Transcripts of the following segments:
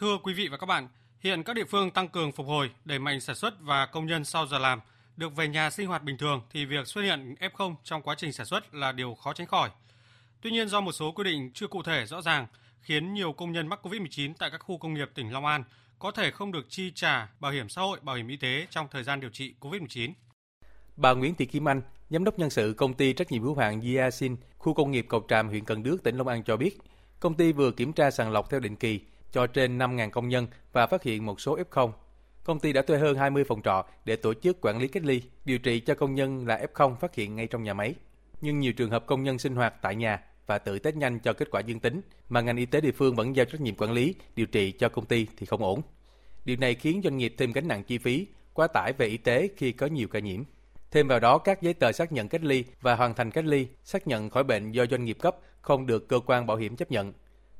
Thưa quý vị và các bạn, hiện các địa phương tăng cường phục hồi, đẩy mạnh sản xuất và công nhân sau giờ làm được về nhà sinh hoạt bình thường thì việc xuất hiện F0 trong quá trình sản xuất là điều khó tránh khỏi. Tuy nhiên do một số quy định chưa cụ thể rõ ràng khiến nhiều công nhân mắc COVID-19 tại các khu công nghiệp tỉnh Long An có thể không được chi trả bảo hiểm xã hội, bảo hiểm y tế trong thời gian điều trị COVID-19. Bà Nguyễn Thị Kim Anh, giám đốc nhân sự công ty trách nhiệm hữu hạn Giasin, khu công nghiệp Cầu Tràm, huyện Cần Đước, tỉnh Long An cho biết, công ty vừa kiểm tra sàng lọc theo định kỳ cho trên 5.000 công nhân và phát hiện một số F0. Công ty đã thuê hơn 20 phòng trọ để tổ chức quản lý cách ly, điều trị cho công nhân là F0 phát hiện ngay trong nhà máy. Nhưng nhiều trường hợp công nhân sinh hoạt tại nhà và tự test nhanh cho kết quả dương tính, mà ngành y tế địa phương vẫn giao trách nhiệm quản lý, điều trị cho công ty thì không ổn. Điều này khiến doanh nghiệp thêm gánh nặng chi phí, quá tải về y tế khi có nhiều ca nhiễm. Thêm vào đó, các giấy tờ xác nhận cách ly và hoàn thành cách ly, xác nhận khỏi bệnh do doanh nghiệp cấp không được cơ quan bảo hiểm chấp nhận.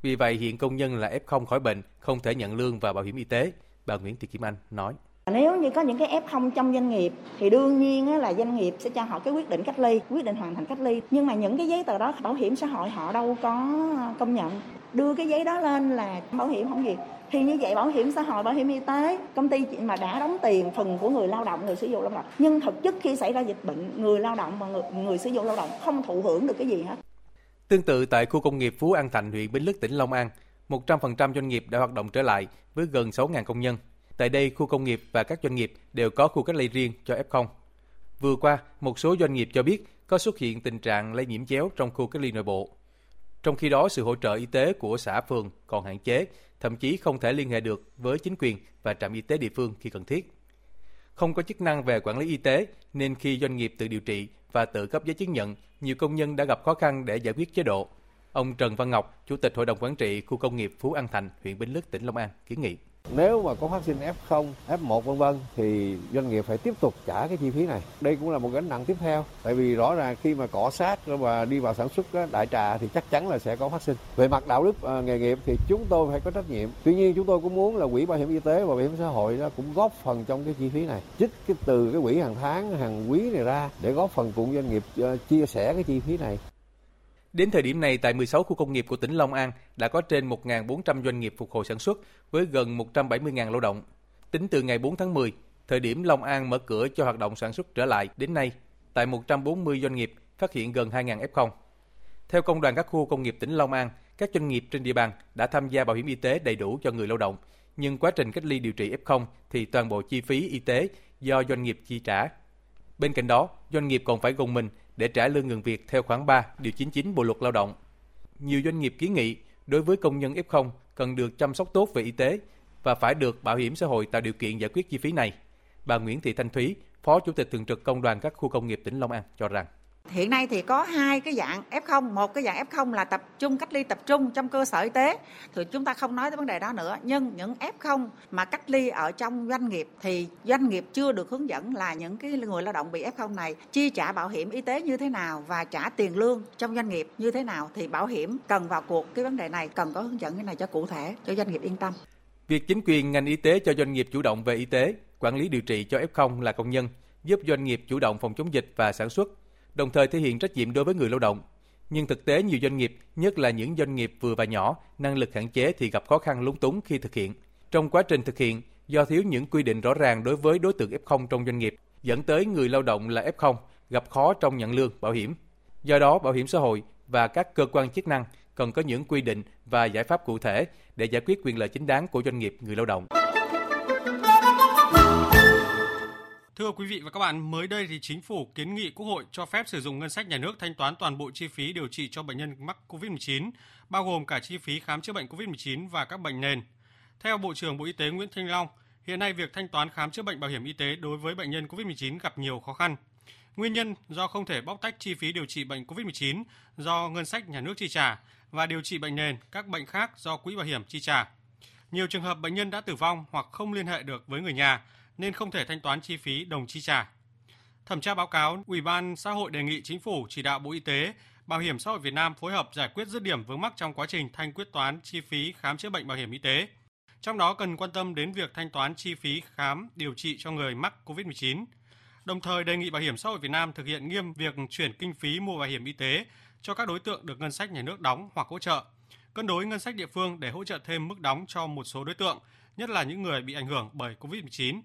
Vì vậy, hiện công nhân là F0 khỏi bệnh, không thể nhận lương và bảo hiểm y tế. Bà Nguyễn Thị Kim Anh nói. Nếu như có những cái F0 trong doanh nghiệp thì đương nhiên là doanh nghiệp sẽ cho họ cái quyết định cách ly, quyết định hoàn thành cách ly. Nhưng mà những cái giấy tờ đó bảo hiểm xã hội họ đâu có công nhận. Đưa cái giấy đó lên là bảo hiểm không gì thì như vậy bảo hiểm xã hội bảo hiểm y tế công ty mà đã đóng tiền phần của người lao động người sử dụng lao động nhưng thực chất khi xảy ra dịch bệnh người lao động và người, người sử dụng lao động không thụ hưởng được cái gì hết Tương tự tại khu công nghiệp Phú An Thạnh, huyện Bến Lức, tỉnh Long An, 100% doanh nghiệp đã hoạt động trở lại với gần 6.000 công nhân. Tại đây, khu công nghiệp và các doanh nghiệp đều có khu cách ly riêng cho F0. Vừa qua, một số doanh nghiệp cho biết có xuất hiện tình trạng lây nhiễm chéo trong khu cách ly nội bộ. Trong khi đó, sự hỗ trợ y tế của xã phường còn hạn chế, thậm chí không thể liên hệ được với chính quyền và trạm y tế địa phương khi cần thiết. Không có chức năng về quản lý y tế nên khi doanh nghiệp tự điều trị và tự cấp giấy chứng nhận, nhiều công nhân đã gặp khó khăn để giải quyết chế độ. Ông Trần Văn Ngọc, Chủ tịch Hội đồng Quản trị Khu công nghiệp Phú An Thành, huyện Bến Lức, tỉnh Long An, kiến nghị. Nếu mà có phát sinh F0, F1 vân vân thì doanh nghiệp phải tiếp tục trả cái chi phí này. Đây cũng là một gánh nặng tiếp theo. Tại vì rõ ràng khi mà cọ sát và đi vào sản xuất đại trà thì chắc chắn là sẽ có phát sinh. Về mặt đạo đức à, nghề nghiệp thì chúng tôi phải có trách nhiệm. Tuy nhiên chúng tôi cũng muốn là quỹ bảo hiểm y tế và bảo hiểm xã hội nó cũng góp phần trong cái chi phí này. Trích cái từ cái quỹ hàng tháng, hàng quý này ra để góp phần cùng doanh nghiệp à, chia sẻ cái chi phí này. Đến thời điểm này, tại 16 khu công nghiệp của tỉnh Long An đã có trên 1.400 doanh nghiệp phục hồi sản xuất với gần 170.000 lao động. Tính từ ngày 4 tháng 10, thời điểm Long An mở cửa cho hoạt động sản xuất trở lại đến nay, tại 140 doanh nghiệp phát hiện gần 2.000 F0. Theo Công đoàn các khu công nghiệp tỉnh Long An, các doanh nghiệp trên địa bàn đã tham gia bảo hiểm y tế đầy đủ cho người lao động, nhưng quá trình cách ly điều trị F0 thì toàn bộ chi phí y tế do doanh nghiệp chi trả. Bên cạnh đó, doanh nghiệp còn phải gồng mình để trả lương ngừng việc theo khoản 3 điều 99 Bộ luật Lao động. Nhiều doanh nghiệp kiến nghị đối với công nhân F0 cần được chăm sóc tốt về y tế và phải được bảo hiểm xã hội tạo điều kiện giải quyết chi phí này. Bà Nguyễn Thị Thanh Thúy, Phó Chủ tịch Thường trực Công đoàn các khu công nghiệp tỉnh Long An cho rằng Hiện nay thì có hai cái dạng F0, một cái dạng F0 là tập trung cách ly tập trung trong cơ sở y tế. Thì chúng ta không nói tới vấn đề đó nữa. Nhưng những F0 mà cách ly ở trong doanh nghiệp thì doanh nghiệp chưa được hướng dẫn là những cái người lao động bị F0 này chi trả bảo hiểm y tế như thế nào và trả tiền lương trong doanh nghiệp như thế nào thì bảo hiểm cần vào cuộc cái vấn đề này cần có hướng dẫn cái này cho cụ thể cho doanh nghiệp yên tâm. Việc chính quyền ngành y tế cho doanh nghiệp chủ động về y tế, quản lý điều trị cho F0 là công nhân, giúp doanh nghiệp chủ động phòng chống dịch và sản xuất đồng thời thể hiện trách nhiệm đối với người lao động. Nhưng thực tế nhiều doanh nghiệp, nhất là những doanh nghiệp vừa và nhỏ, năng lực hạn chế thì gặp khó khăn lúng túng khi thực hiện. Trong quá trình thực hiện, do thiếu những quy định rõ ràng đối với đối tượng F0 trong doanh nghiệp, dẫn tới người lao động là F0 gặp khó trong nhận lương, bảo hiểm. Do đó, bảo hiểm xã hội và các cơ quan chức năng cần có những quy định và giải pháp cụ thể để giải quyết quyền lợi chính đáng của doanh nghiệp người lao động. Thưa quý vị và các bạn, mới đây thì chính phủ kiến nghị Quốc hội cho phép sử dụng ngân sách nhà nước thanh toán toàn bộ chi phí điều trị cho bệnh nhân mắc COVID-19, bao gồm cả chi phí khám chữa bệnh COVID-19 và các bệnh nền. Theo Bộ trưởng Bộ Y tế Nguyễn Thanh Long, hiện nay việc thanh toán khám chữa bệnh bảo hiểm y tế đối với bệnh nhân COVID-19 gặp nhiều khó khăn. Nguyên nhân do không thể bóc tách chi phí điều trị bệnh COVID-19 do ngân sách nhà nước chi trả và điều trị bệnh nền, các bệnh khác do quỹ bảo hiểm chi trả. Nhiều trường hợp bệnh nhân đã tử vong hoặc không liên hệ được với người nhà nên không thể thanh toán chi phí đồng chi trả. Thẩm tra báo cáo, Ủy ban xã hội đề nghị chính phủ chỉ đạo Bộ Y tế, Bảo hiểm xã hội Việt Nam phối hợp giải quyết dứt điểm vướng mắc trong quá trình thanh quyết toán chi phí khám chữa bệnh bảo hiểm y tế. Trong đó cần quan tâm đến việc thanh toán chi phí khám điều trị cho người mắc COVID-19. Đồng thời đề nghị Bảo hiểm xã hội Việt Nam thực hiện nghiêm việc chuyển kinh phí mua bảo hiểm y tế cho các đối tượng được ngân sách nhà nước đóng hoặc hỗ trợ. cân đối ngân sách địa phương để hỗ trợ thêm mức đóng cho một số đối tượng, nhất là những người bị ảnh hưởng bởi COVID-19.